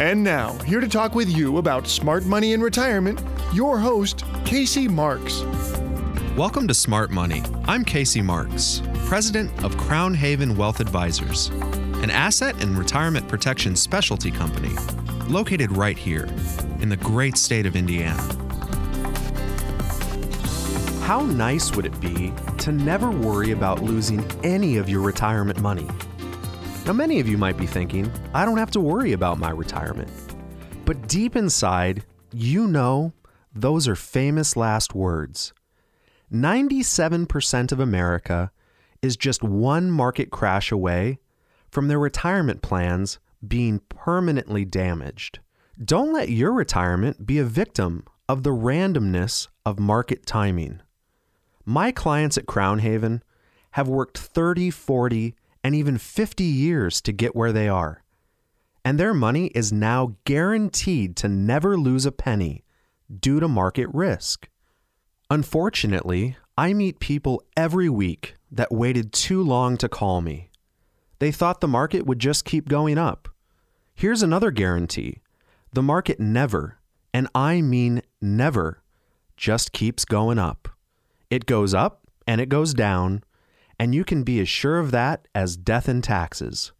And now, here to talk with you about smart money in retirement, your host, Casey Marks. Welcome to Smart Money. I'm Casey Marks, president of Crown Haven Wealth Advisors, an asset and retirement protection specialty company located right here in the great state of Indiana. How nice would it be to never worry about losing any of your retirement money? Now, many of you might be thinking, I don't have to worry about my retirement. But deep inside, you know those are famous last words. 97% of America is just one market crash away from their retirement plans being permanently damaged. Don't let your retirement be a victim of the randomness of market timing. My clients at Crown Haven have worked 30, 40, and even 50 years to get where they are. And their money is now guaranteed to never lose a penny due to market risk. Unfortunately, I meet people every week that waited too long to call me. They thought the market would just keep going up. Here's another guarantee the market never, and I mean never, just keeps going up. It goes up and it goes down, and you can be as sure of that as death and taxes.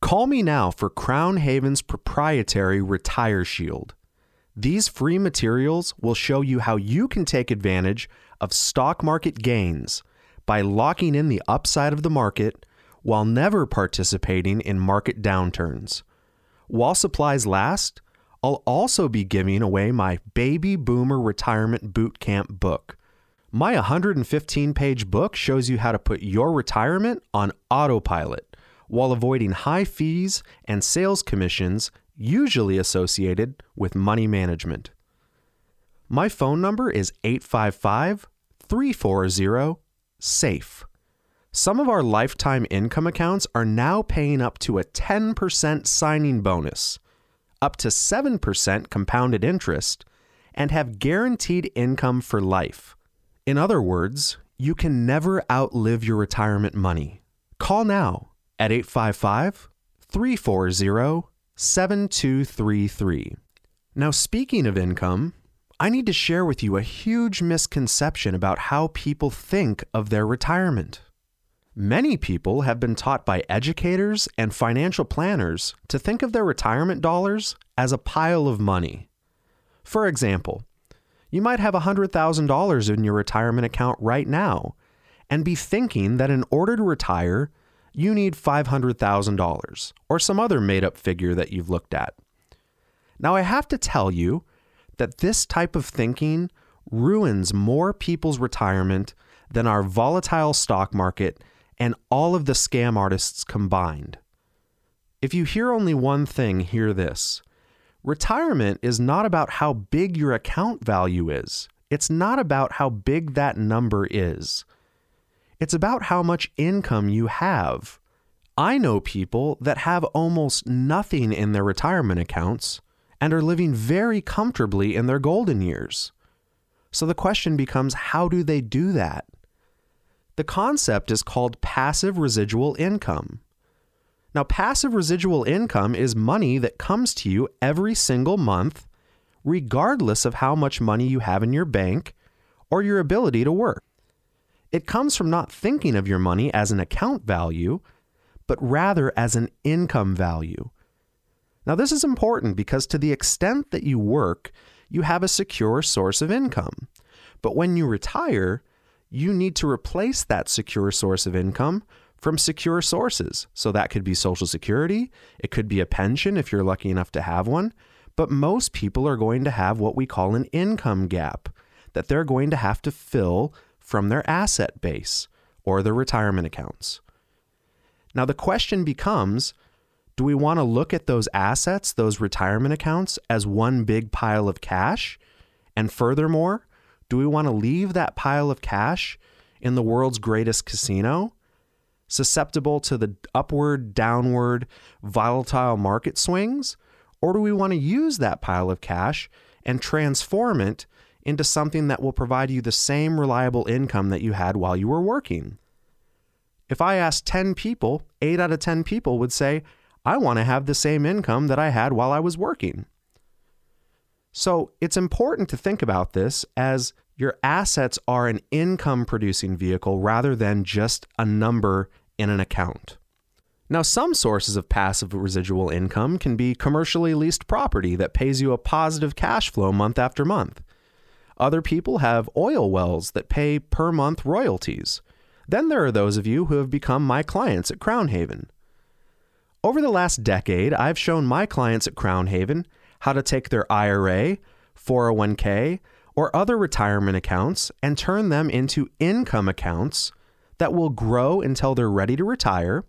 Call me now for Crown Haven's proprietary Retire Shield. These free materials will show you how you can take advantage of stock market gains by locking in the upside of the market while never participating in market downturns. While supplies last, I'll also be giving away my Baby Boomer Retirement Bootcamp book. My 115 page book shows you how to put your retirement on autopilot while avoiding high fees and sales commissions usually associated with money management. My phone number is 855 340 SAFE. Some of our lifetime income accounts are now paying up to a 10% signing bonus, up to 7% compounded interest, and have guaranteed income for life. In other words, you can never outlive your retirement money. Call now at 855 340 7233. Now, speaking of income, I need to share with you a huge misconception about how people think of their retirement. Many people have been taught by educators and financial planners to think of their retirement dollars as a pile of money. For example, you might have $100,000 in your retirement account right now and be thinking that in order to retire, you need $500,000 or some other made up figure that you've looked at. Now, I have to tell you that this type of thinking ruins more people's retirement than our volatile stock market and all of the scam artists combined. If you hear only one thing, hear this. Retirement is not about how big your account value is. It's not about how big that number is. It's about how much income you have. I know people that have almost nothing in their retirement accounts and are living very comfortably in their golden years. So the question becomes how do they do that? The concept is called passive residual income. Now, passive residual income is money that comes to you every single month, regardless of how much money you have in your bank or your ability to work. It comes from not thinking of your money as an account value, but rather as an income value. Now, this is important because to the extent that you work, you have a secure source of income. But when you retire, you need to replace that secure source of income from secure sources. So that could be Social Security, it could be a pension if you're lucky enough to have one. But most people are going to have what we call an income gap that they're going to have to fill from their asset base or their retirement accounts. Now, the question becomes Do we want to look at those assets, those retirement accounts, as one big pile of cash? And furthermore, do we want to leave that pile of cash in the world's greatest casino, susceptible to the upward, downward, volatile market swings? Or do we want to use that pile of cash and transform it into something that will provide you the same reliable income that you had while you were working? If I asked 10 people, 8 out of 10 people would say, I want to have the same income that I had while I was working. So it's important to think about this as your assets are an income producing vehicle rather than just a number in an account. Now, some sources of passive residual income can be commercially leased property that pays you a positive cash flow month after month. Other people have oil wells that pay per month royalties. Then there are those of you who have become my clients at Crown Haven. Over the last decade, I've shown my clients at Crown Haven how to take their IRA, 401k, or other retirement accounts and turn them into income accounts that will grow until they're ready to retire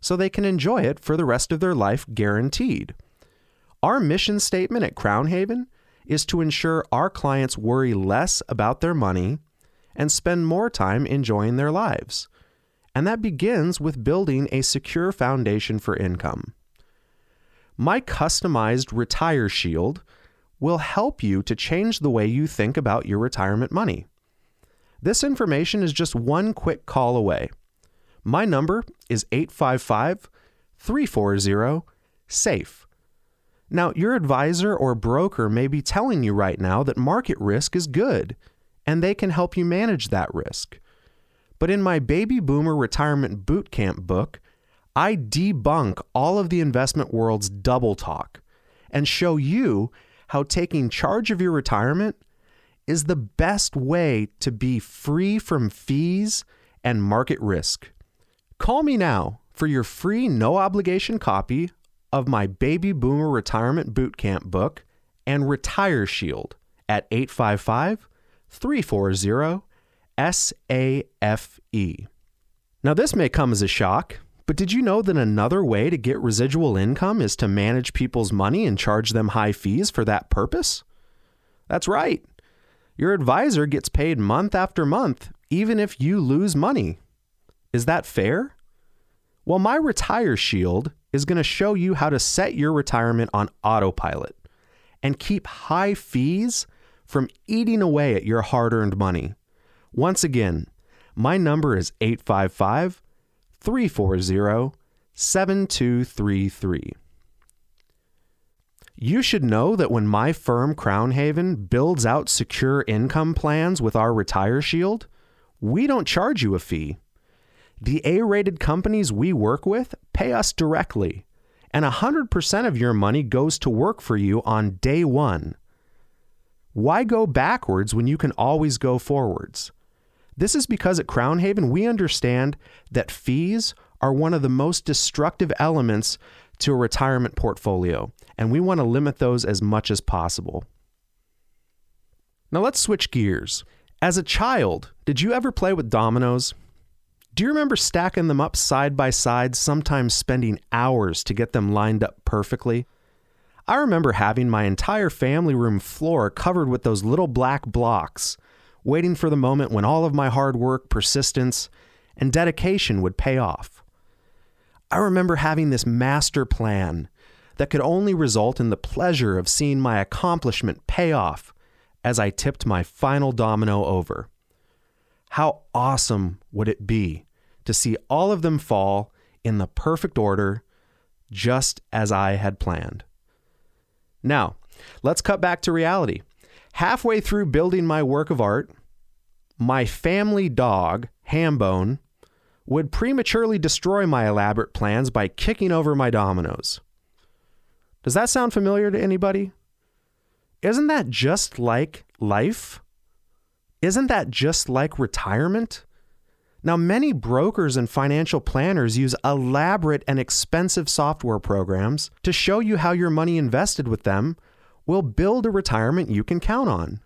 so they can enjoy it for the rest of their life guaranteed. Our mission statement at Crown Haven is to ensure our clients worry less about their money and spend more time enjoying their lives. And that begins with building a secure foundation for income. My customized Retire Shield will help you to change the way you think about your retirement money. This information is just one quick call away. My number is 855 340 SAFE. Now, your advisor or broker may be telling you right now that market risk is good and they can help you manage that risk. But in my Baby Boomer Retirement Bootcamp book, I debunk all of the investment world's double talk and show you how taking charge of your retirement is the best way to be free from fees and market risk. Call me now for your free no obligation copy of my Baby Boomer Retirement Bootcamp book and Retire Shield at 855 340 SAFE. Now, this may come as a shock, but did you know that another way to get residual income is to manage people's money and charge them high fees for that purpose? That's right. Your advisor gets paid month after month, even if you lose money. Is that fair? Well, my Retire Shield is going to show you how to set your retirement on autopilot and keep high fees from eating away at your hard earned money. Once again, my number is 855 340 7233. You should know that when my firm Crown Haven builds out secure income plans with our Retire Shield, we don't charge you a fee. The A rated companies we work with pay us directly, and 100% of your money goes to work for you on day one. Why go backwards when you can always go forwards? This is because at Crown Haven, we understand that fees are one of the most destructive elements to a retirement portfolio, and we want to limit those as much as possible. Now let's switch gears. As a child, did you ever play with dominoes? Do you remember stacking them up side by side, sometimes spending hours to get them lined up perfectly? I remember having my entire family room floor covered with those little black blocks waiting for the moment when all of my hard work, persistence, and dedication would pay off. I remember having this master plan that could only result in the pleasure of seeing my accomplishment pay off as I tipped my final domino over. How awesome would it be to see all of them fall in the perfect order, just as I had planned? Now, let's cut back to reality. Halfway through building my work of art, my family dog, Hambone, would prematurely destroy my elaborate plans by kicking over my dominoes. Does that sound familiar to anybody? Isn't that just like life? Isn't that just like retirement? Now, many brokers and financial planners use elaborate and expensive software programs to show you how your money invested with them will build a retirement you can count on.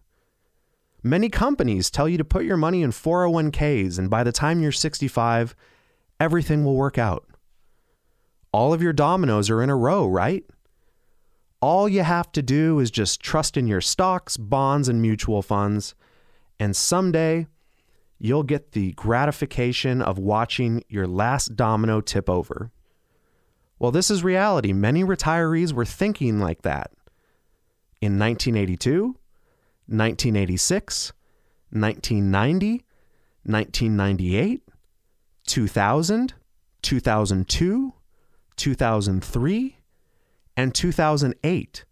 Many companies tell you to put your money in 401ks, and by the time you're 65, everything will work out. All of your dominoes are in a row, right? All you have to do is just trust in your stocks, bonds, and mutual funds, and someday you'll get the gratification of watching your last domino tip over. Well, this is reality. Many retirees were thinking like that. In 1982, 1986, 1990, 1998, 2000, 2002, 2003, and 2008.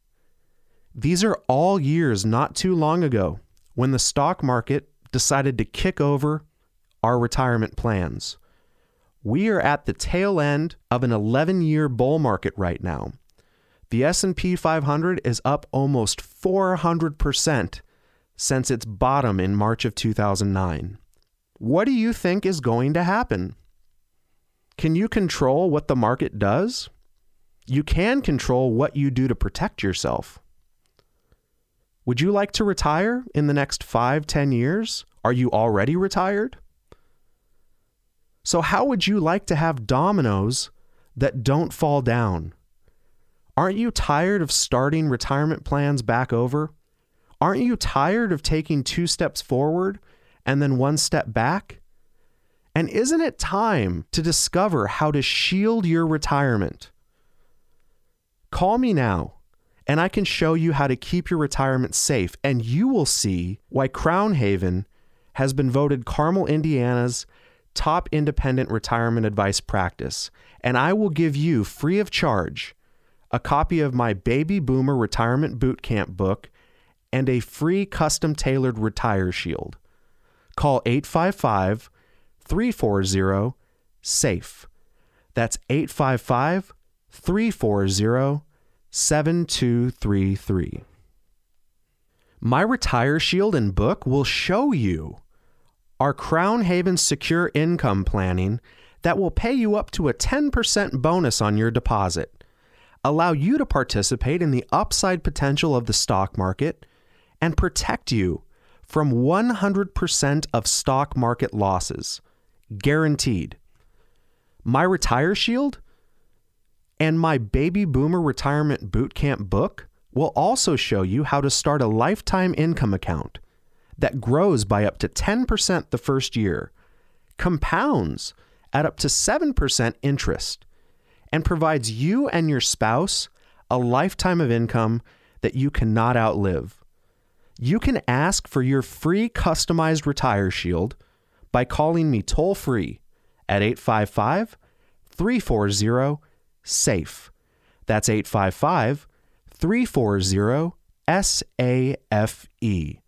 These are all years not too long ago when the stock market decided to kick over our retirement plans. We are at the tail end of an 11-year bull market right now. The S&P 500 is up almost 400% since its bottom in March of 2009. What do you think is going to happen? Can you control what the market does? You can control what you do to protect yourself. Would you like to retire in the next five, ten years? Are you already retired? So, how would you like to have dominoes that don't fall down? Aren't you tired of starting retirement plans back over? Aren't you tired of taking two steps forward and then one step back? And isn't it time to discover how to shield your retirement? Call me now, and I can show you how to keep your retirement safe, and you will see why Crown Haven has been voted Carmel, Indiana's top independent retirement advice practice, and I will give you free of charge a copy of my Baby Boomer Retirement Bootcamp book and a free custom tailored Retire Shield. Call 855 340 SAFE. That's 855 340 7233. My Retire Shield and book will show you our Crown Haven secure income planning that will pay you up to a 10% bonus on your deposit, allow you to participate in the upside potential of the stock market, and protect you from 100% of stock market losses. Guaranteed. My Retire Shield and my Baby Boomer Retirement Bootcamp book will also show you how to start a lifetime income account that grows by up to 10% the first year, compounds at up to 7% interest, and provides you and your spouse a lifetime of income that you cannot outlive. You can ask for your free customized Retire Shield by calling me toll free at 855 340 SAFE. That's 855 340 SAFE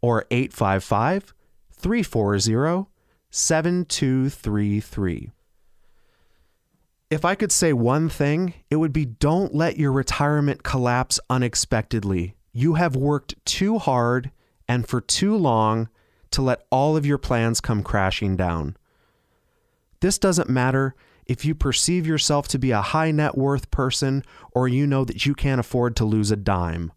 or 855 340 7233. If I could say one thing, it would be don't let your retirement collapse unexpectedly. You have worked too hard and for too long to let all of your plans come crashing down. This doesn't matter if you perceive yourself to be a high net worth person or you know that you can't afford to lose a dime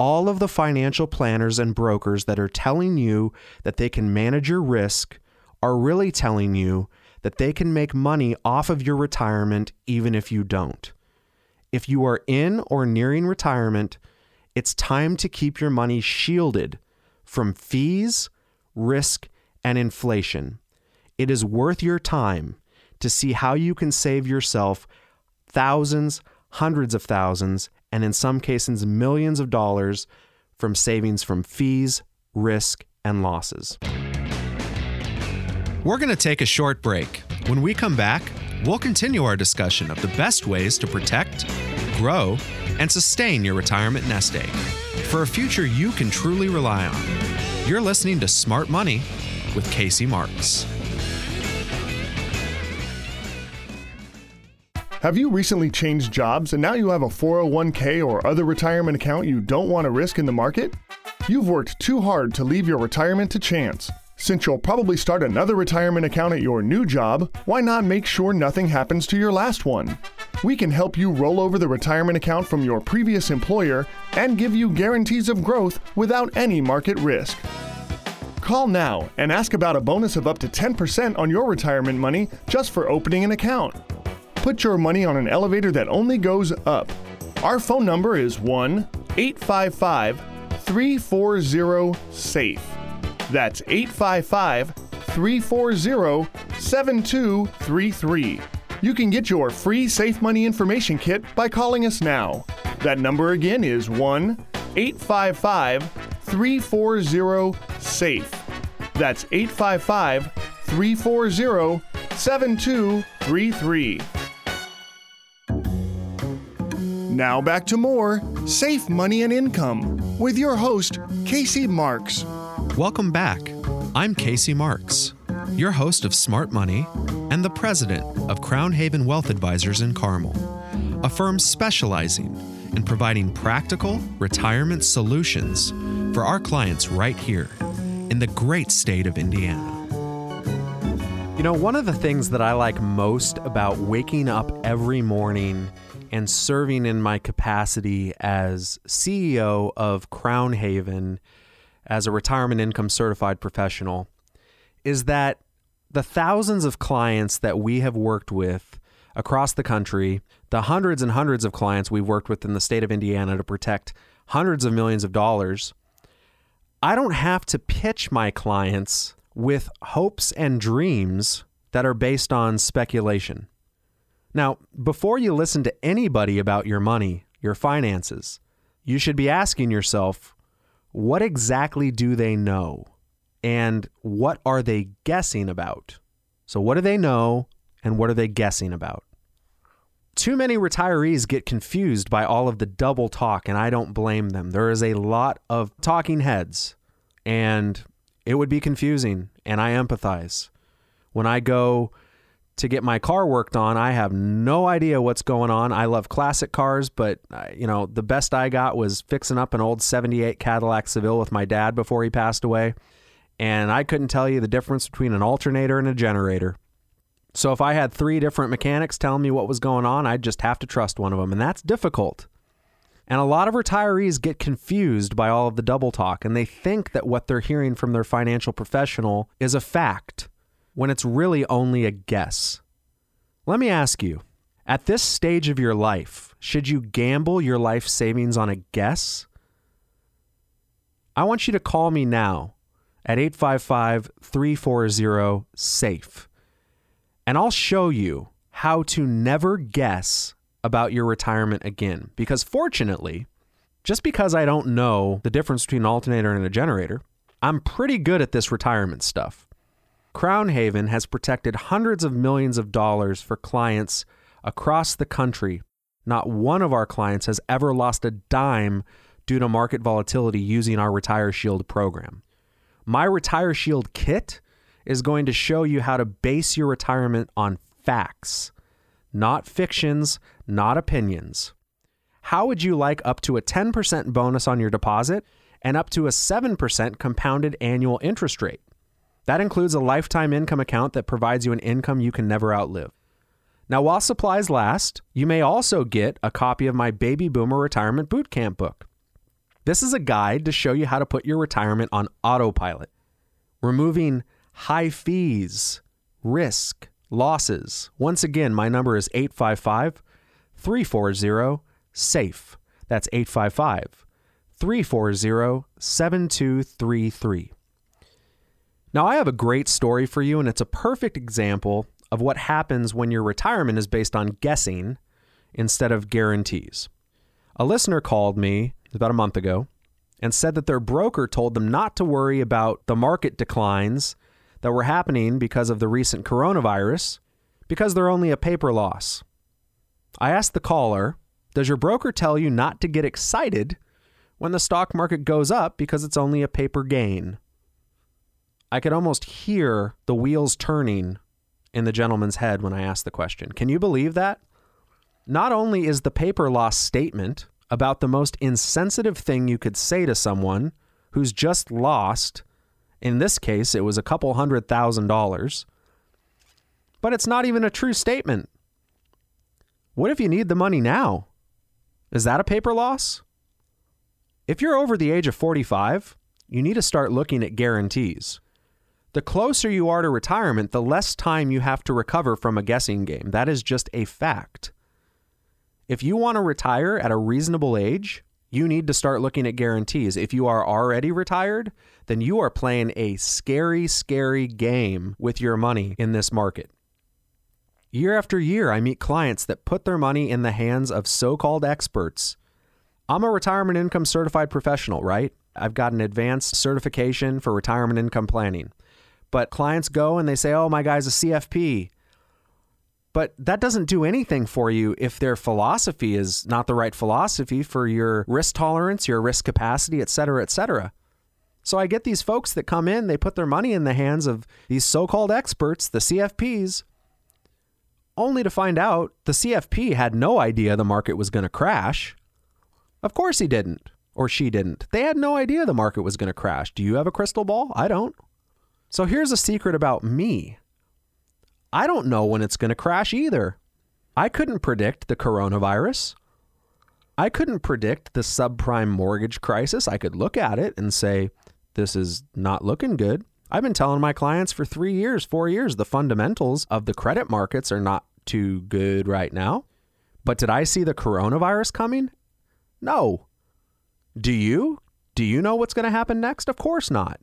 all of the financial planners and brokers that are telling you that they can manage your risk are really telling you that they can make money off of your retirement even if you don't. If you are in or nearing retirement, it's time to keep your money shielded from fees, risk, and inflation. It is worth your time to see how you can save yourself thousands, hundreds of thousands, and in some cases, millions of dollars from savings from fees, risk, and losses. We're going to take a short break. When we come back, we'll continue our discussion of the best ways to protect, grow, and sustain your retirement nest egg for a future you can truly rely on. You're listening to Smart Money with Casey Marks. Have you recently changed jobs and now you have a 401k or other retirement account you don't want to risk in the market? You've worked too hard to leave your retirement to chance. Since you'll probably start another retirement account at your new job, why not make sure nothing happens to your last one? We can help you roll over the retirement account from your previous employer and give you guarantees of growth without any market risk. Call now and ask about a bonus of up to 10% on your retirement money just for opening an account. Put your money on an elevator that only goes up. Our phone number is 1 855 340 SAFE. That's 855 340 7233. You can get your free Safe Money Information Kit by calling us now. That number again is 1 855 340 SAFE. That's 855 340 7233. Now back to more Safe Money and Income with your host, Casey Marks. Welcome back. I'm Casey Marks, your host of Smart Money and the president of Crown Haven Wealth Advisors in Carmel, a firm specializing in providing practical retirement solutions for our clients right here in the great state of Indiana. You know, one of the things that I like most about waking up every morning and serving in my capacity as CEO of Crown Haven as a retirement income certified professional is that the thousands of clients that we have worked with across the country, the hundreds and hundreds of clients we've worked with in the state of Indiana to protect hundreds of millions of dollars, I don't have to pitch my clients with hopes and dreams that are based on speculation. Now, before you listen to anybody about your money, your finances, you should be asking yourself, what exactly do they know? And what are they guessing about? So, what do they know and what are they guessing about? Too many retirees get confused by all of the double talk, and I don't blame them. There is a lot of talking heads, and it would be confusing, and I empathize. When I go to get my car worked on, I have no idea what's going on. I love classic cars, but uh, you know, the best I got was fixing up an old 78 Cadillac Seville with my dad before he passed away, and I couldn't tell you the difference between an alternator and a generator. So if I had three different mechanics telling me what was going on, I'd just have to trust one of them, and that's difficult. And a lot of retirees get confused by all of the double talk, and they think that what they're hearing from their financial professional is a fact when it's really only a guess. Let me ask you at this stage of your life, should you gamble your life savings on a guess? I want you to call me now at 855 340 SAFE, and I'll show you how to never guess about your retirement again. Because fortunately, just because I don't know the difference between an alternator and a generator, I'm pretty good at this retirement stuff. Crown Haven has protected hundreds of millions of dollars for clients across the country. Not one of our clients has ever lost a dime due to market volatility using our Retire Shield program. My Retire Shield kit is going to show you how to base your retirement on facts, not fictions, not opinions. How would you like up to a 10% bonus on your deposit and up to a 7% compounded annual interest rate? That includes a lifetime income account that provides you an income you can never outlive. Now, while supplies last, you may also get a copy of my Baby Boomer Retirement Bootcamp book. This is a guide to show you how to put your retirement on autopilot, removing high fees, risk, losses. Once again, my number is 855 340 SAFE. That's 855 340 7233. Now, I have a great story for you, and it's a perfect example of what happens when your retirement is based on guessing instead of guarantees. A listener called me about a month ago and said that their broker told them not to worry about the market declines that were happening because of the recent coronavirus because they're only a paper loss. I asked the caller, Does your broker tell you not to get excited when the stock market goes up because it's only a paper gain? I could almost hear the wheels turning in the gentleman's head when I asked the question. Can you believe that? Not only is the paper loss statement about the most insensitive thing you could say to someone who's just lost, in this case, it was a couple hundred thousand dollars, but it's not even a true statement. What if you need the money now? Is that a paper loss? If you're over the age of 45, you need to start looking at guarantees. The closer you are to retirement, the less time you have to recover from a guessing game. That is just a fact. If you want to retire at a reasonable age, you need to start looking at guarantees. If you are already retired, then you are playing a scary, scary game with your money in this market. Year after year, I meet clients that put their money in the hands of so called experts. I'm a retirement income certified professional, right? I've got an advanced certification for retirement income planning. But clients go and they say, oh, my guy's a CFP. But that doesn't do anything for you if their philosophy is not the right philosophy for your risk tolerance, your risk capacity, et cetera, et cetera. So I get these folks that come in, they put their money in the hands of these so called experts, the CFPs, only to find out the CFP had no idea the market was going to crash. Of course he didn't, or she didn't. They had no idea the market was going to crash. Do you have a crystal ball? I don't. So here's a secret about me I don't know when it's going to crash either. I couldn't predict the coronavirus. I couldn't predict the subprime mortgage crisis. I could look at it and say, this is not looking good. I've been telling my clients for three years, four years, the fundamentals of the credit markets are not too good right now. But did I see the coronavirus coming? No. Do you? Do you know what's going to happen next? Of course not.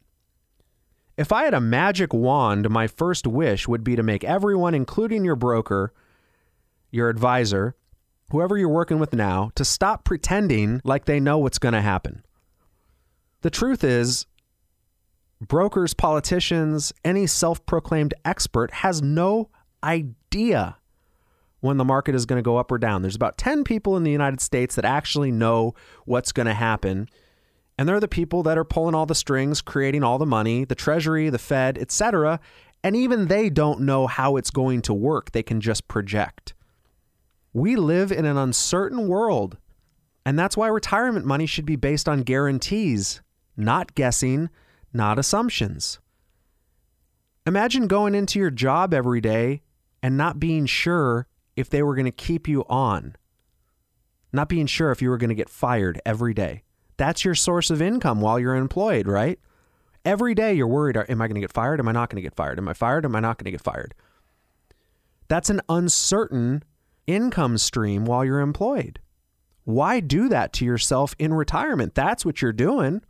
If I had a magic wand, my first wish would be to make everyone, including your broker, your advisor, whoever you're working with now, to stop pretending like they know what's going to happen. The truth is, brokers, politicians, any self proclaimed expert has no idea when the market is going to go up or down. There's about 10 people in the United States that actually know what's going to happen and they're the people that are pulling all the strings, creating all the money, the treasury, the Fed, etc. And even they don't know how it's going to work. They can just project. We live in an uncertain world. And that's why retirement money should be based on guarantees, not guessing, not assumptions. Imagine going into your job every day and not being sure if they were going to keep you on, not being sure if you were going to get fired every day. That's your source of income while you're employed, right? Every day you're worried Am I going to get fired? Am I not going to get fired? Am I fired? Am I not going to get fired? That's an uncertain income stream while you're employed. Why do that to yourself in retirement? That's what you're doing.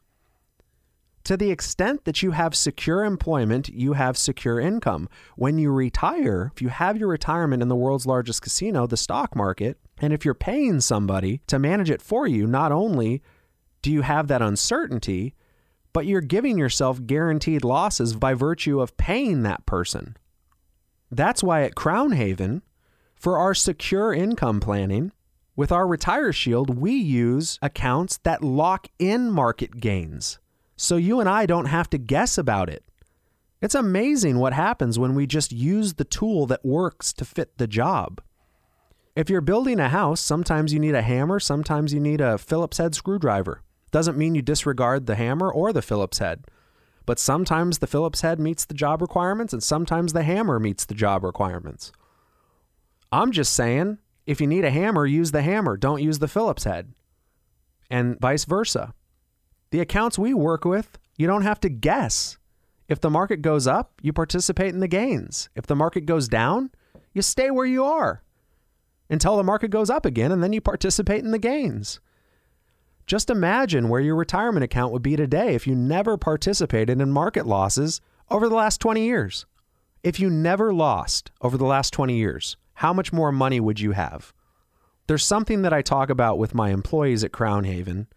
To the extent that you have secure employment, you have secure income. When you retire, if you have your retirement in the world's largest casino, the stock market, and if you're paying somebody to manage it for you, not only do you have that uncertainty, but you're giving yourself guaranteed losses by virtue of paying that person. That's why at Crown Haven, for our secure income planning, with our Retire Shield, we use accounts that lock in market gains. So you and I don't have to guess about it. It's amazing what happens when we just use the tool that works to fit the job. If you're building a house, sometimes you need a hammer, sometimes you need a Phillips head screwdriver. Doesn't mean you disregard the hammer or the Phillips head. But sometimes the Phillips head meets the job requirements and sometimes the hammer meets the job requirements. I'm just saying, if you need a hammer, use the hammer, don't use the Phillips head. And vice versa. The accounts we work with, you don't have to guess. If the market goes up, you participate in the gains. If the market goes down, you stay where you are until the market goes up again and then you participate in the gains. Just imagine where your retirement account would be today if you never participated in market losses over the last 20 years. If you never lost over the last 20 years, how much more money would you have? There's something that I talk about with my employees at Crown Haven,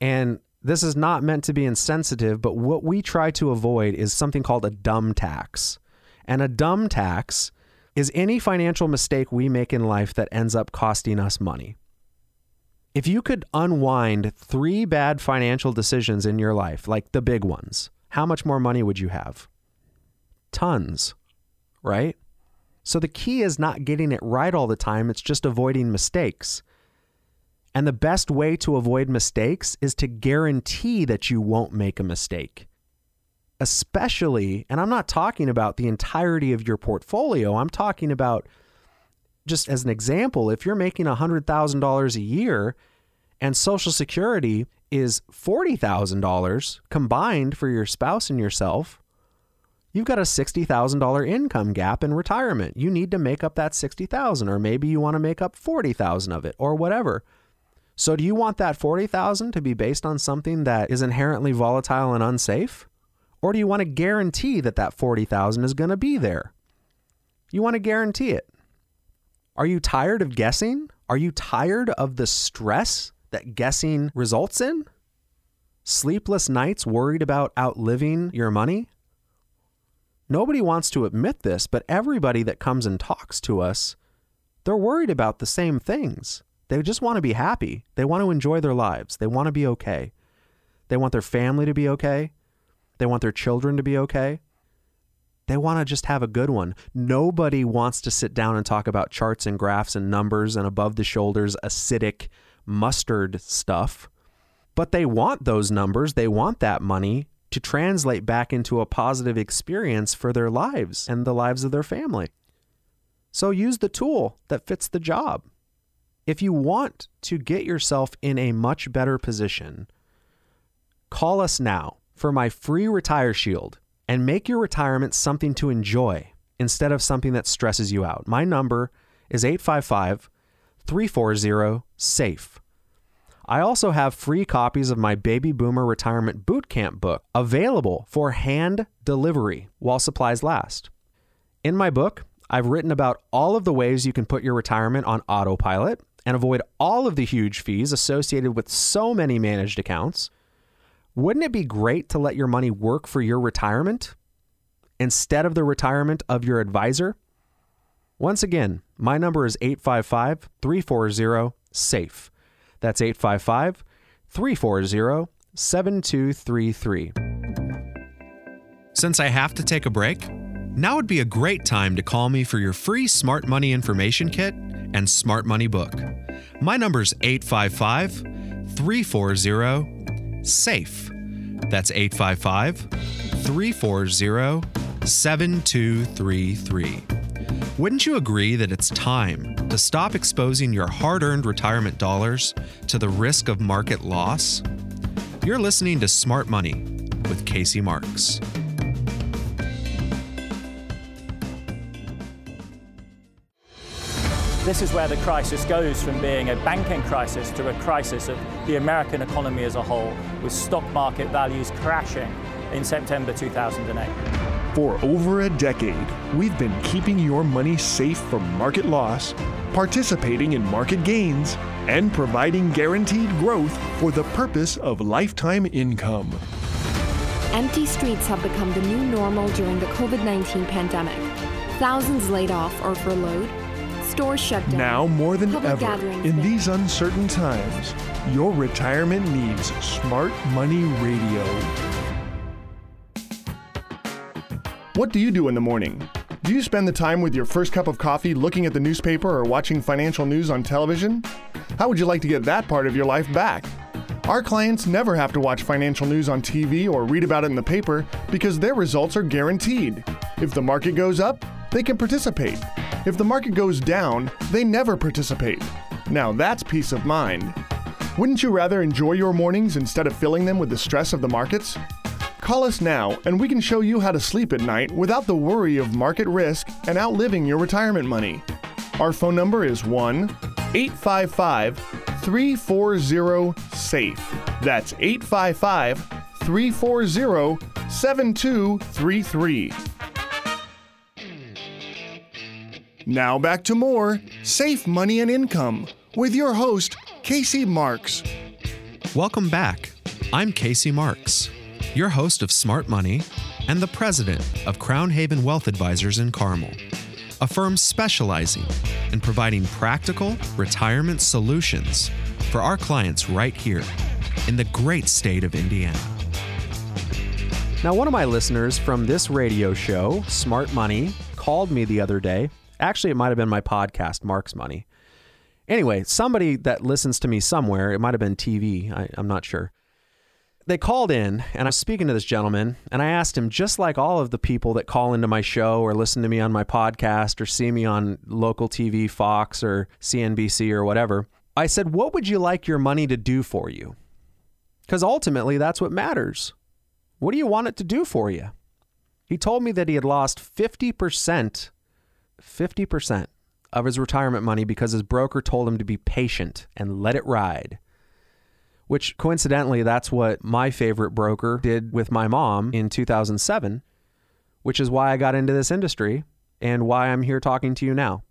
and this is not meant to be insensitive, but what we try to avoid is something called a dumb tax. And a dumb tax is any financial mistake we make in life that ends up costing us money. If you could unwind three bad financial decisions in your life, like the big ones, how much more money would you have? Tons, right? So the key is not getting it right all the time, it's just avoiding mistakes. And the best way to avoid mistakes is to guarantee that you won't make a mistake. Especially, and I'm not talking about the entirety of your portfolio, I'm talking about just as an example, if you're making $100,000 a year and Social Security is $40,000 combined for your spouse and yourself, You've got a $60,000 income gap in retirement. You need to make up that 60,000 or maybe you want to make up 40,000 of it or whatever. So do you want that 40,000 to be based on something that is inherently volatile and unsafe? Or do you want to guarantee that that 40,000 is going to be there? You want to guarantee it. Are you tired of guessing? Are you tired of the stress that guessing results in? Sleepless nights worried about outliving your money? Nobody wants to admit this, but everybody that comes and talks to us, they're worried about the same things. They just want to be happy. They want to enjoy their lives. They want to be okay. They want their family to be okay. They want their children to be okay. They want to just have a good one. Nobody wants to sit down and talk about charts and graphs and numbers and above the shoulders, acidic mustard stuff. But they want those numbers. They want that money to translate back into a positive experience for their lives and the lives of their family. So use the tool that fits the job. If you want to get yourself in a much better position, call us now for my free Retire Shield and make your retirement something to enjoy instead of something that stresses you out. My number is 855 340 SAFE. I also have free copies of my Baby Boomer Retirement Bootcamp book available for hand delivery while supplies last. In my book, I've written about all of the ways you can put your retirement on autopilot and avoid all of the huge fees associated with so many managed accounts. Wouldn't it be great to let your money work for your retirement instead of the retirement of your advisor? Once again, my number is 855 340 SAFE. That's 855 340 7233. Since I have to take a break, now would be a great time to call me for your free Smart Money Information Kit and Smart Money Book. My number's 855 340 SAFE. That's 855 340 7233. Wouldn't you agree that it's time to stop exposing your hard earned retirement dollars to the risk of market loss? You're listening to Smart Money with Casey Marks. This is where the crisis goes from being a banking crisis to a crisis of the American economy as a whole, with stock market values crashing in September 2008. For over a decade, we've been keeping your money safe from market loss, participating in market gains, and providing guaranteed growth for the purpose of lifetime income. Empty streets have become the new normal during the COVID 19 pandemic. Thousands laid off or furloughed, stores shut down. Now more than ever, in banned. these uncertain times, your retirement needs Smart Money Radio. What do you do in the morning? Do you spend the time with your first cup of coffee looking at the newspaper or watching financial news on television? How would you like to get that part of your life back? Our clients never have to watch financial news on TV or read about it in the paper because their results are guaranteed. If the market goes up, they can participate. If the market goes down, they never participate. Now that's peace of mind. Wouldn't you rather enjoy your mornings instead of filling them with the stress of the markets? Call us now and we can show you how to sleep at night without the worry of market risk and outliving your retirement money. Our phone number is 1 855 340 SAFE. That's 855 340 7233. Now back to more Safe Money and Income with your host, Casey Marks. Welcome back. I'm Casey Marks, your host of Smart Money and the president of Crown Haven Wealth Advisors in Carmel, a firm specializing in providing practical retirement solutions for our clients right here in the great state of Indiana. Now, one of my listeners from this radio show, Smart Money, called me the other day. Actually, it might have been my podcast, Mark's Money. Anyway, somebody that listens to me somewhere, it might have been TV, I, I'm not sure. They called in, and I was speaking to this gentleman, and I asked him, just like all of the people that call into my show or listen to me on my podcast or see me on local TV, Fox or CNBC or whatever, I said, What would you like your money to do for you? Because ultimately, that's what matters. What do you want it to do for you? He told me that he had lost 50%, 50% of his retirement money because his broker told him to be patient and let it ride. Which coincidentally, that's what my favorite broker did with my mom in 2007, which is why I got into this industry and why I'm here talking to you now.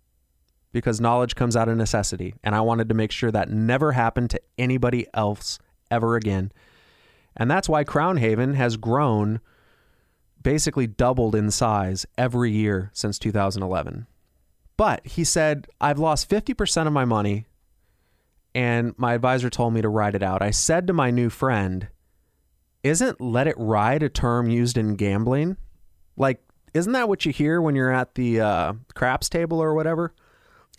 Because knowledge comes out of necessity. And I wanted to make sure that never happened to anybody else ever again. And that's why Crown Haven has grown basically doubled in size every year since 2011. But he said, I've lost 50% of my money, and my advisor told me to ride it out. I said to my new friend, Isn't let it ride a term used in gambling? Like, isn't that what you hear when you're at the uh, craps table or whatever?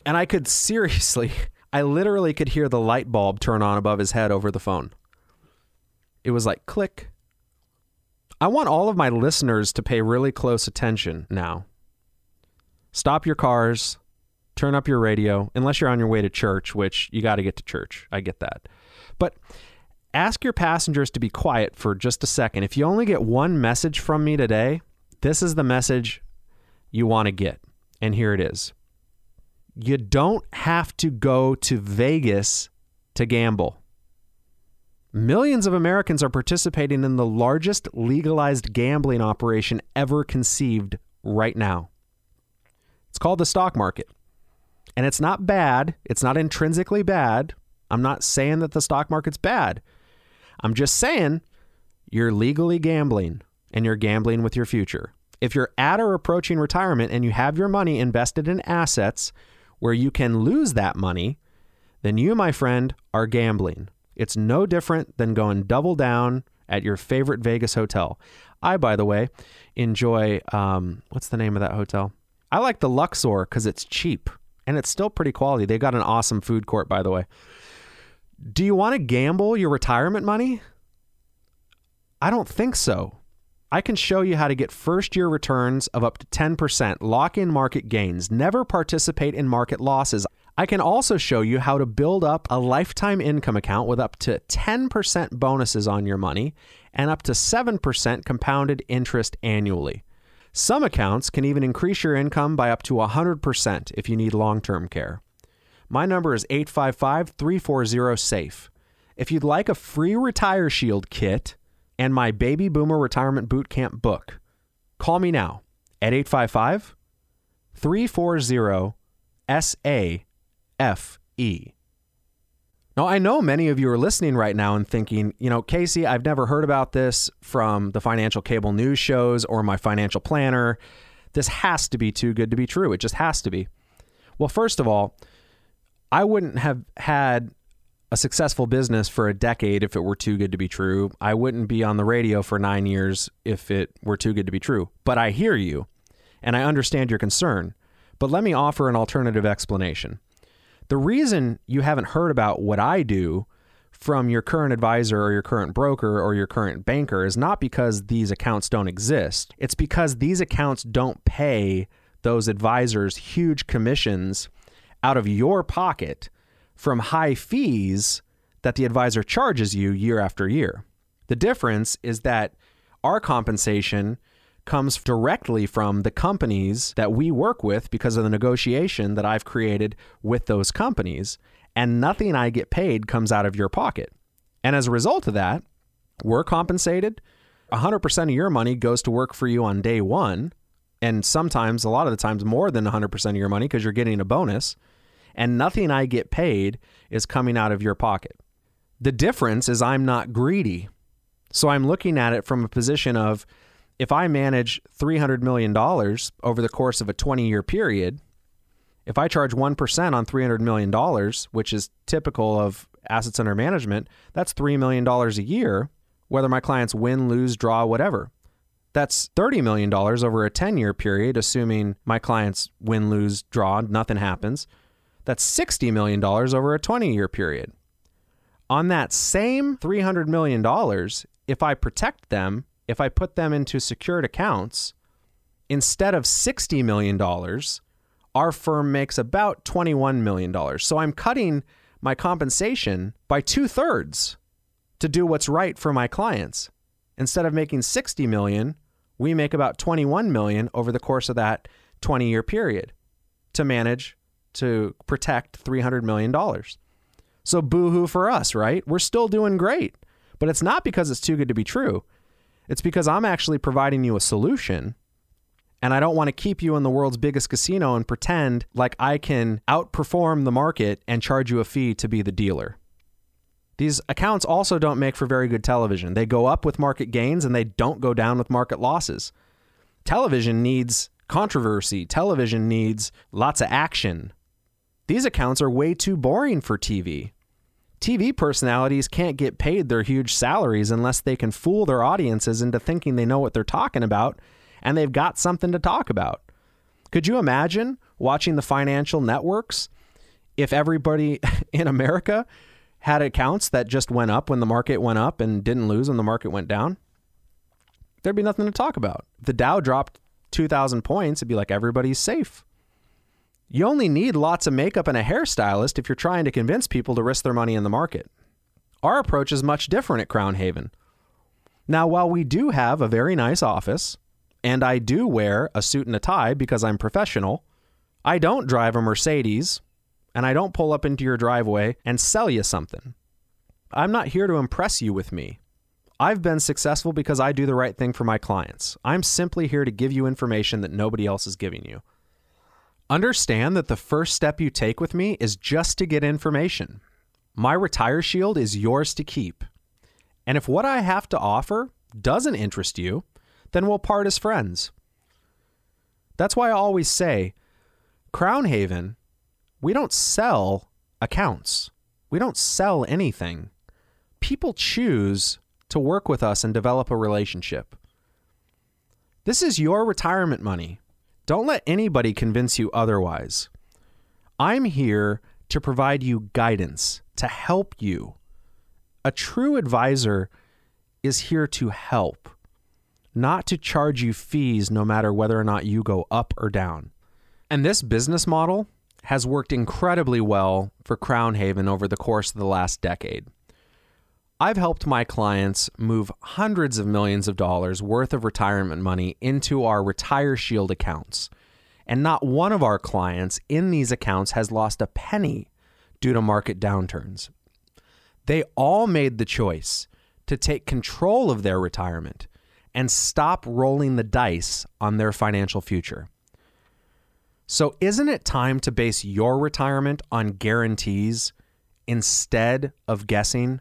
And I could seriously, I literally could hear the light bulb turn on above his head over the phone. It was like click, I want all of my listeners to pay really close attention now. Stop your cars, turn up your radio, unless you're on your way to church, which you got to get to church. I get that. But ask your passengers to be quiet for just a second. If you only get one message from me today, this is the message you want to get. And here it is. You don't have to go to Vegas to gamble. Millions of Americans are participating in the largest legalized gambling operation ever conceived right now. It's called the stock market. And it's not bad, it's not intrinsically bad. I'm not saying that the stock market's bad. I'm just saying you're legally gambling and you're gambling with your future. If you're at or approaching retirement and you have your money invested in assets where you can lose that money, then you, my friend, are gambling. It's no different than going double down at your favorite Vegas hotel. I, by the way, enjoy um, what's the name of that hotel? I like the Luxor because it's cheap and it's still pretty quality. They've got an awesome food court, by the way. Do you want to gamble your retirement money? I don't think so. I can show you how to get first year returns of up to 10%, lock in market gains, never participate in market losses. I can also show you how to build up a lifetime income account with up to 10% bonuses on your money and up to 7% compounded interest annually. Some accounts can even increase your income by up to 100% if you need long term care. My number is 855 340 SAFE. If you'd like a free Retire Shield kit and my Baby Boomer Retirement Boot Camp book, call me now at 855 340 SA F E. Now, I know many of you are listening right now and thinking, you know, Casey, I've never heard about this from the financial cable news shows or my financial planner. This has to be too good to be true. It just has to be. Well, first of all, I wouldn't have had a successful business for a decade if it were too good to be true. I wouldn't be on the radio for nine years if it were too good to be true. But I hear you and I understand your concern. But let me offer an alternative explanation. The reason you haven't heard about what I do from your current advisor or your current broker or your current banker is not because these accounts don't exist. It's because these accounts don't pay those advisors huge commissions out of your pocket from high fees that the advisor charges you year after year. The difference is that our compensation comes directly from the companies that we work with because of the negotiation that I've created with those companies. And nothing I get paid comes out of your pocket. And as a result of that, we're compensated. 100% of your money goes to work for you on day one. And sometimes, a lot of the times, more than 100% of your money because you're getting a bonus. And nothing I get paid is coming out of your pocket. The difference is I'm not greedy. So I'm looking at it from a position of if I manage $300 million over the course of a 20 year period, if I charge 1% on $300 million, which is typical of assets under management, that's $3 million a year, whether my clients win, lose, draw, whatever. That's $30 million over a 10 year period, assuming my clients win, lose, draw, nothing happens. That's $60 million over a 20 year period. On that same $300 million, if I protect them if I put them into secured accounts, instead of $60 million, our firm makes about $21 million. So I'm cutting my compensation by two thirds to do what's right for my clients. Instead of making 60 million, We make about 21 million over the course of that 20 year period to manage to protect $300 million. So boohoo for us, right? We're still doing great. But it's not because it's too good to be true. It's because I'm actually providing you a solution and I don't want to keep you in the world's biggest casino and pretend like I can outperform the market and charge you a fee to be the dealer. These accounts also don't make for very good television. They go up with market gains and they don't go down with market losses. Television needs controversy, television needs lots of action. These accounts are way too boring for TV. TV personalities can't get paid their huge salaries unless they can fool their audiences into thinking they know what they're talking about and they've got something to talk about. Could you imagine watching the financial networks if everybody in America had accounts that just went up when the market went up and didn't lose when the market went down? There'd be nothing to talk about. If the Dow dropped 2,000 points, it'd be like everybody's safe. You only need lots of makeup and a hairstylist if you're trying to convince people to risk their money in the market. Our approach is much different at Crown Haven. Now, while we do have a very nice office, and I do wear a suit and a tie because I'm professional. I don't drive a Mercedes, and I don't pull up into your driveway and sell you something. I'm not here to impress you with me. I've been successful because I do the right thing for my clients. I'm simply here to give you information that nobody else is giving you. Understand that the first step you take with me is just to get information. My Retire Shield is yours to keep. And if what I have to offer doesn't interest you, then we'll part as friends. That's why I always say Crown Haven, we don't sell accounts, we don't sell anything. People choose to work with us and develop a relationship. This is your retirement money. Don't let anybody convince you otherwise. I'm here to provide you guidance, to help you. A true advisor is here to help not to charge you fees no matter whether or not you go up or down. And this business model has worked incredibly well for Crown Haven over the course of the last decade. I've helped my clients move hundreds of millions of dollars worth of retirement money into our Retire Shield accounts. And not one of our clients in these accounts has lost a penny due to market downturns. They all made the choice to take control of their retirement and stop rolling the dice on their financial future. So, isn't it time to base your retirement on guarantees instead of guessing?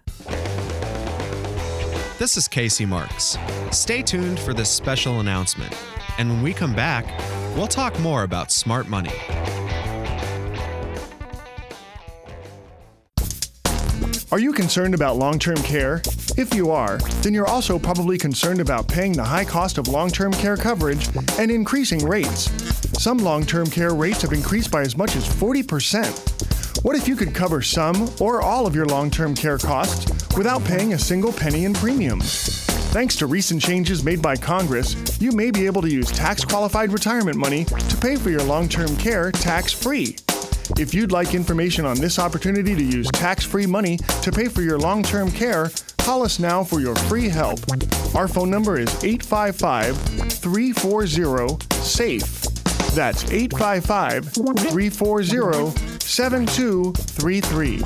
This is Casey Marks. Stay tuned for this special announcement. And when we come back, we'll talk more about smart money. Are you concerned about long term care? If you are, then you're also probably concerned about paying the high cost of long term care coverage and increasing rates. Some long term care rates have increased by as much as 40%. What if you could cover some or all of your long term care costs without paying a single penny in premiums? Thanks to recent changes made by Congress, you may be able to use tax qualified retirement money to pay for your long term care tax free. If you'd like information on this opportunity to use tax free money to pay for your long term care, call us now for your free help. Our phone number is 855 340 SAFE. That's 855 340 7233.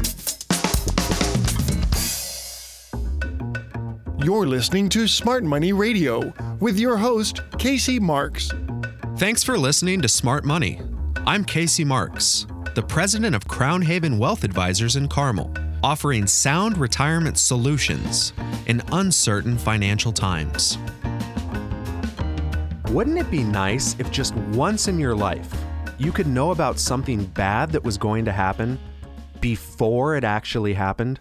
You're listening to Smart Money Radio with your host, Casey Marks. Thanks for listening to Smart Money. I'm Casey Marks the president of Crown Haven Wealth Advisors in Carmel, offering sound retirement solutions in uncertain financial times. Wouldn't it be nice if just once in your life you could know about something bad that was going to happen before it actually happened?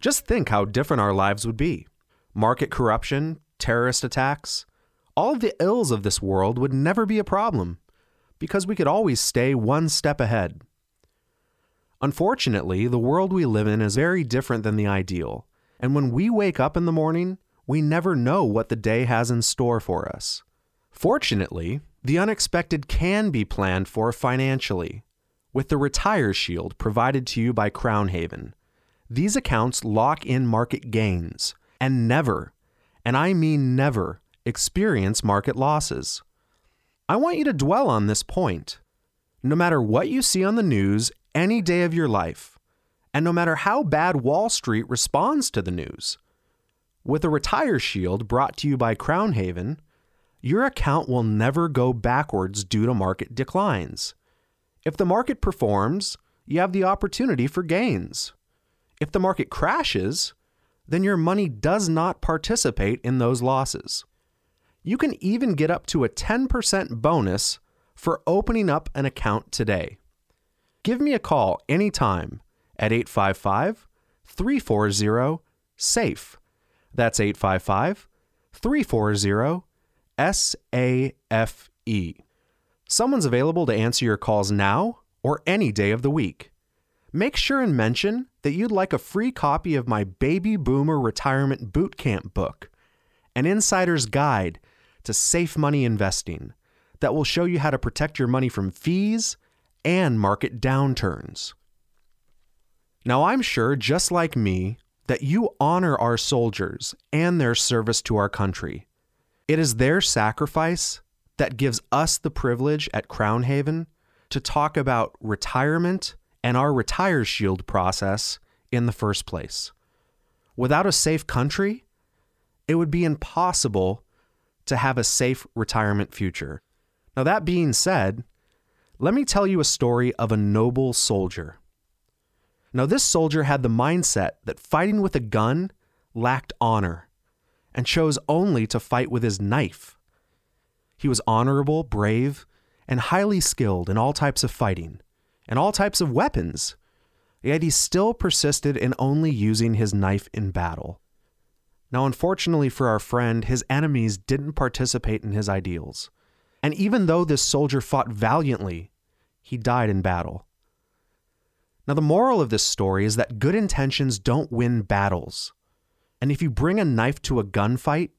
Just think how different our lives would be. Market corruption, terrorist attacks, all the ills of this world would never be a problem because we could always stay one step ahead. Unfortunately, the world we live in is very different than the ideal, and when we wake up in the morning, we never know what the day has in store for us. Fortunately, the unexpected can be planned for financially with the Retire Shield provided to you by Crown Haven. These accounts lock in market gains and never, and I mean never, experience market losses. I want you to dwell on this point. No matter what you see on the news any day of your life, and no matter how bad Wall Street responds to the news, with a Retire Shield brought to you by Crown Haven, your account will never go backwards due to market declines. If the market performs, you have the opportunity for gains. If the market crashes, then your money does not participate in those losses. You can even get up to a 10% bonus for opening up an account today. Give me a call anytime at 855 340 SAFE. That's 855 340 SAFE. Someone's available to answer your calls now or any day of the week. Make sure and mention that you'd like a free copy of my Baby Boomer Retirement Bootcamp book, an insider's guide to safe money investing that will show you how to protect your money from fees and market downturns. Now, I'm sure, just like me, that you honor our soldiers and their service to our country. It is their sacrifice that gives us the privilege at Crown Haven to talk about retirement and our Retire Shield process in the first place. Without a safe country, it would be impossible to have a safe retirement future. Now, that being said, let me tell you a story of a noble soldier. Now, this soldier had the mindset that fighting with a gun lacked honor and chose only to fight with his knife. He was honorable, brave, and highly skilled in all types of fighting and all types of weapons, yet he still persisted in only using his knife in battle. Now, unfortunately for our friend, his enemies didn't participate in his ideals. And even though this soldier fought valiantly, he died in battle. Now, the moral of this story is that good intentions don't win battles. And if you bring a knife to a gunfight,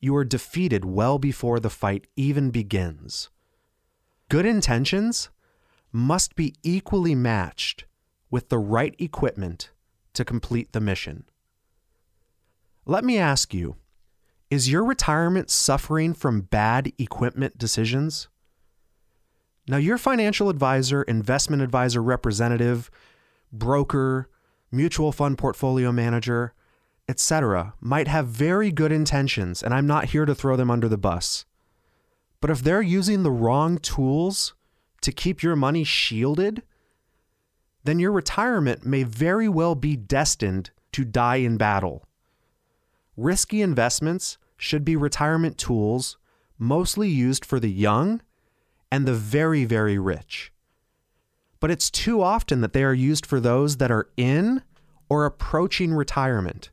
you are defeated well before the fight even begins. Good intentions must be equally matched with the right equipment to complete the mission. Let me ask you is your retirement suffering from bad equipment decisions? Now, your financial advisor, investment advisor representative, broker, mutual fund portfolio manager, etc., might have very good intentions, and I'm not here to throw them under the bus. But if they're using the wrong tools to keep your money shielded, then your retirement may very well be destined to die in battle. Risky investments should be retirement tools mostly used for the young and the very, very rich. But it's too often that they are used for those that are in or approaching retirement.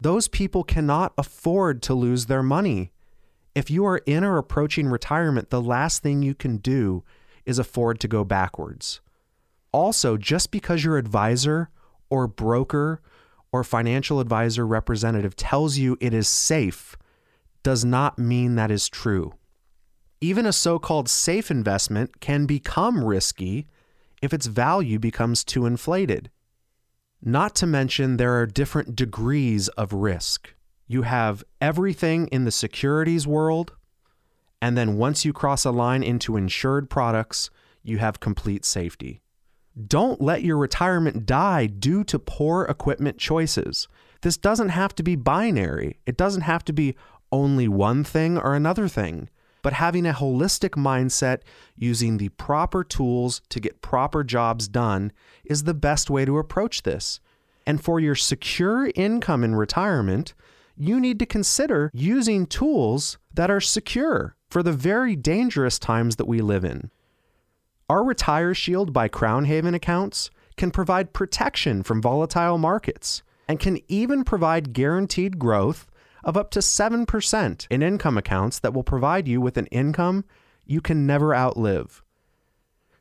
Those people cannot afford to lose their money. If you are in or approaching retirement, the last thing you can do is afford to go backwards. Also, just because your advisor or broker or financial advisor representative tells you it is safe does not mean that is true. Even a so called safe investment can become risky if its value becomes too inflated. Not to mention, there are different degrees of risk. You have everything in the securities world, and then once you cross a line into insured products, you have complete safety. Don't let your retirement die due to poor equipment choices. This doesn't have to be binary. It doesn't have to be only one thing or another thing but having a holistic mindset using the proper tools to get proper jobs done is the best way to approach this. And for your secure income in retirement, you need to consider using tools that are secure for the very dangerous times that we live in. Our Retire Shield by Crown Haven accounts can provide protection from volatile markets and can even provide guaranteed growth of up to 7% in income accounts that will provide you with an income you can never outlive.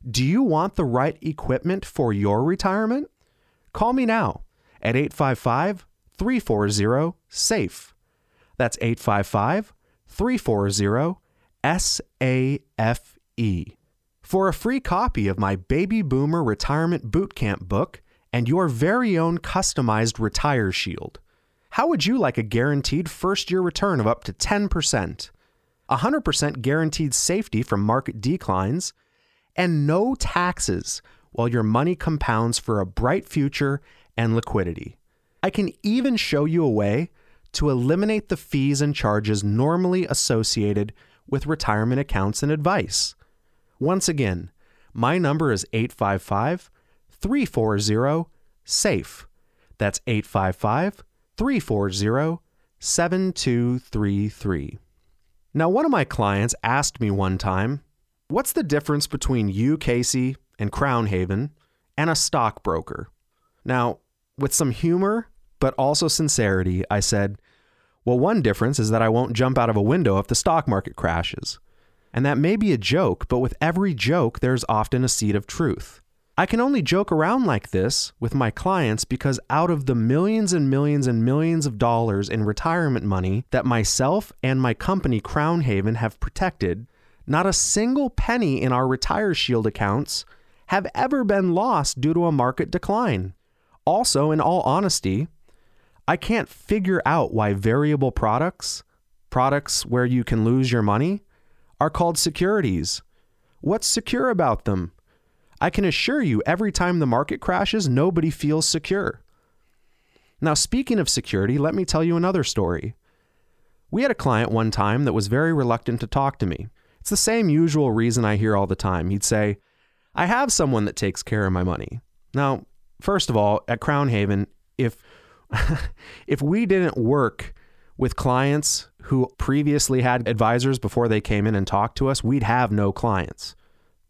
Do you want the right equipment for your retirement? Call me now at 855 340 SAFE. That's 855 340 SAFE. For a free copy of my Baby Boomer Retirement Bootcamp book and your very own customized Retire Shield How would you like a guaranteed first year return of up to 10%, 100% guaranteed safety from market declines, and no taxes while your money compounds for a bright future and liquidity? I can even show you a way to eliminate the fees and charges normally associated with retirement accounts and advice. Once again, my number is 855 340 SAFE. That's 855 340 7233. Now, one of my clients asked me one time, What's the difference between you, Casey, and Crown Haven and a stockbroker? Now, with some humor, but also sincerity, I said, Well, one difference is that I won't jump out of a window if the stock market crashes. And that may be a joke, but with every joke, there's often a seed of truth. I can only joke around like this with my clients because out of the millions and millions and millions of dollars in retirement money that myself and my company Crown Haven have protected, not a single penny in our Retire Shield accounts have ever been lost due to a market decline. Also, in all honesty, I can't figure out why variable products, products where you can lose your money, are called securities. What's secure about them? I can assure you, every time the market crashes, nobody feels secure. Now, speaking of security, let me tell you another story. We had a client one time that was very reluctant to talk to me. It's the same usual reason I hear all the time. He'd say, I have someone that takes care of my money. Now, first of all, at Crown Haven, if if we didn't work with clients who previously had advisors before they came in and talked to us, we'd have no clients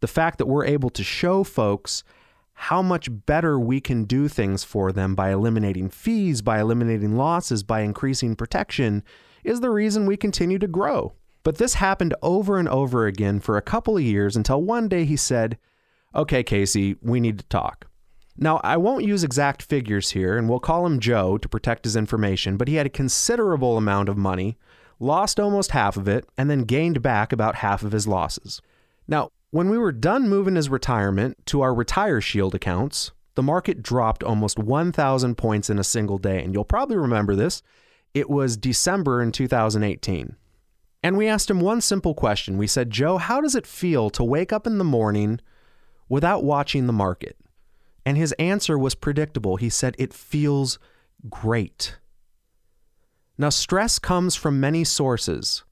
the fact that we're able to show folks how much better we can do things for them by eliminating fees, by eliminating losses, by increasing protection is the reason we continue to grow. But this happened over and over again for a couple of years until one day he said, Okay, Casey, we need to talk. Now, I won't use exact figures here, and we'll call him Joe to protect his information, but he had a considerable amount of money, lost almost half of it, and then gained back about half of his losses. Now, when we were done moving his retirement to our Retire Shield accounts, the market dropped almost 1,000 points in a single day. And you'll probably remember this. It was December in 2018. And we asked him one simple question. We said, Joe, how does it feel to wake up in the morning without watching the market? And his answer was predictable. He said, It feels great. Now, stress comes from many sources.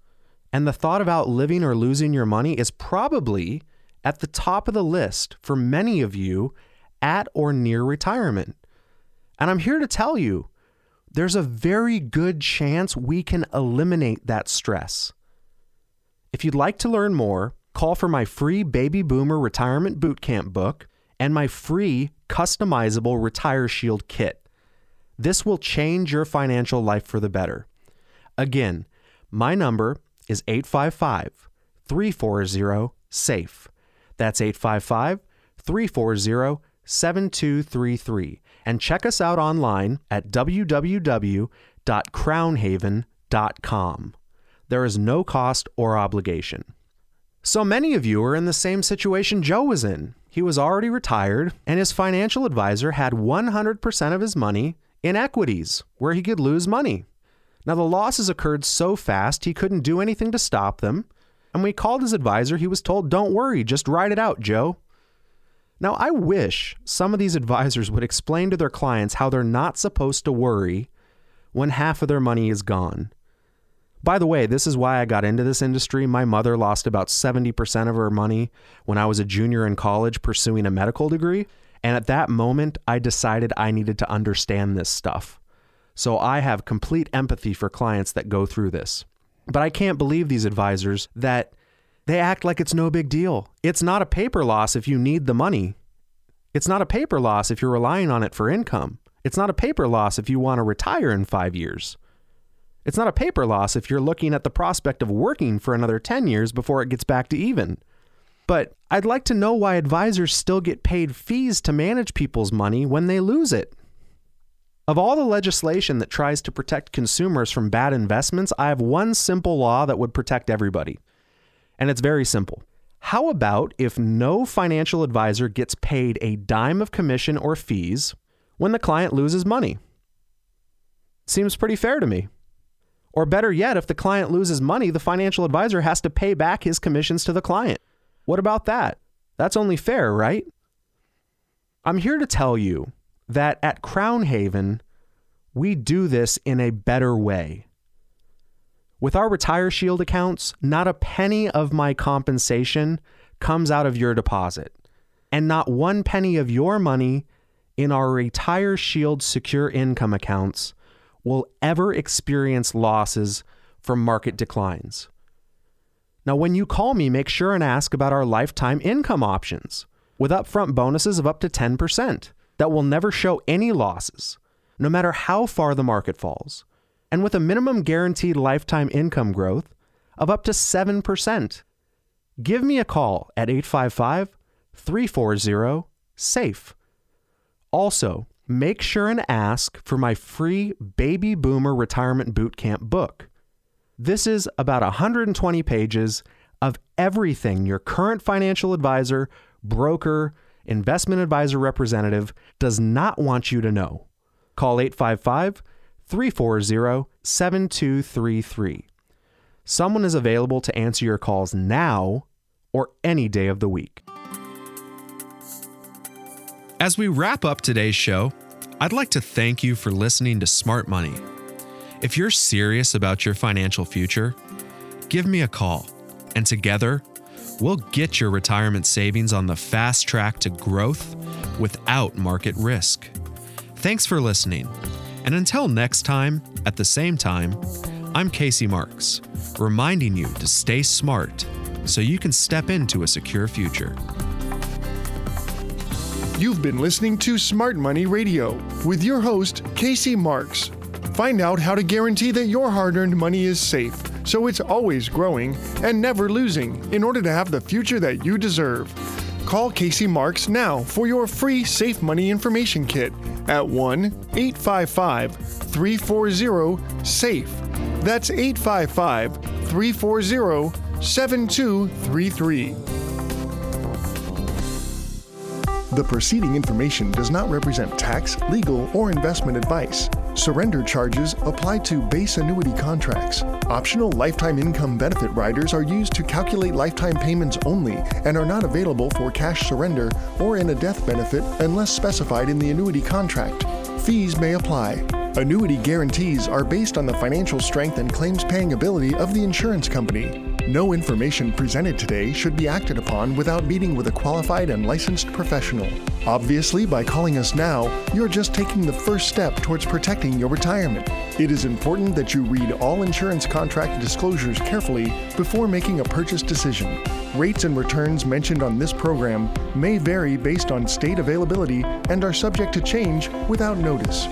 And the thought of outliving or losing your money is probably at the top of the list for many of you at or near retirement. And I'm here to tell you there's a very good chance we can eliminate that stress. If you'd like to learn more, call for my free Baby Boomer Retirement Bootcamp book and my free customizable Retire Shield kit. This will change your financial life for the better. Again, my number is 855 340 SAFE. That's 855 340 7233. And check us out online at www.crownhaven.com. There is no cost or obligation. So many of you are in the same situation Joe was in. He was already retired, and his financial advisor had 100% of his money in equities where he could lose money. Now, the losses occurred so fast he couldn't do anything to stop them, and when he called his advisor, he was told, Don't worry, just ride it out, Joe. Now, I wish some of these advisors would explain to their clients how they're not supposed to worry when half of their money is gone. By the way, this is why I got into this industry. My mother lost about 70% of her money when I was a junior in college pursuing a medical degree. And at that moment, I decided I needed to understand this stuff. So I have complete empathy for clients that go through this. But I can't believe these advisors that they act like it's no big deal. It's not a paper loss if you need the money. It's not a paper loss if you're relying on it for income. It's not a paper loss if you want to retire in five years. It's not a paper loss if you're looking at the prospect of working for another 10 years before it gets back to even. But I'd like to know why advisors still get paid fees to manage people's money when they lose it. Of all the legislation that tries to protect consumers from bad investments, I have one simple law that would protect everybody. And it's very simple. How about if no financial advisor gets paid a dime of commission or fees when the client loses money? Seems pretty fair to me. Or better yet, if the client loses money, the financial advisor has to pay back his commissions to the client. What about that? That's only fair, right? I'm here to tell you that at Crown Haven, we do this in a better way. With our Retire Shield accounts, not a penny of my compensation comes out of your deposit, and not one penny of your money in our Retire Shield secure income accounts will ever experience losses from market declines. Now, when you call me, make sure and ask about our lifetime income options with upfront bonuses of up to 10% that will never show any losses, no matter how far the market falls, and with a minimum guaranteed lifetime income growth of up to 7%. Give me a call at 855 340 SAFE. Also, make sure and ask for my free Baby Boomer Retirement Bootcamp book. This is about 120 pages of everything your current financial advisor, broker, investment advisor representative does not want you to know. Call 855 340 7233. Someone is available to answer your calls now or any day of the week. As we wrap up today's show, I'd like to thank you for listening to Smart Money. If you're serious about your financial future, give me a call, and together, we'll get your retirement savings on the fast track to growth without market risk. Thanks for listening. And until next time, at the same time, I'm Casey Marks, reminding you to stay smart so you can step into a secure future. You've been listening to Smart Money Radio with your host, Casey Marks. Find out how to guarantee that your hard earned money is safe so it's always growing and never losing in order to have the future that you deserve. Call Casey Marks now for your free Safe Money Information Kit at 1 855 340 SAFE. That's 855 340 7233. The preceding information does not represent tax, legal, or investment advice. Surrender charges apply to base annuity contracts. Optional lifetime income benefit riders are used to calculate lifetime payments only and are not available for cash surrender or in a death benefit unless specified in the annuity contract. Fees may apply. Annuity guarantees are based on the financial strength and claims paying ability of the insurance company. No information presented today should be acted upon without meeting with a qualified and licensed professional. Obviously, by calling us now, you're just taking the first step towards protecting your retirement. It is important that you read all insurance contract disclosures carefully before making a purchase decision. Rates and returns mentioned on this program may vary based on state availability and are subject to change without notice.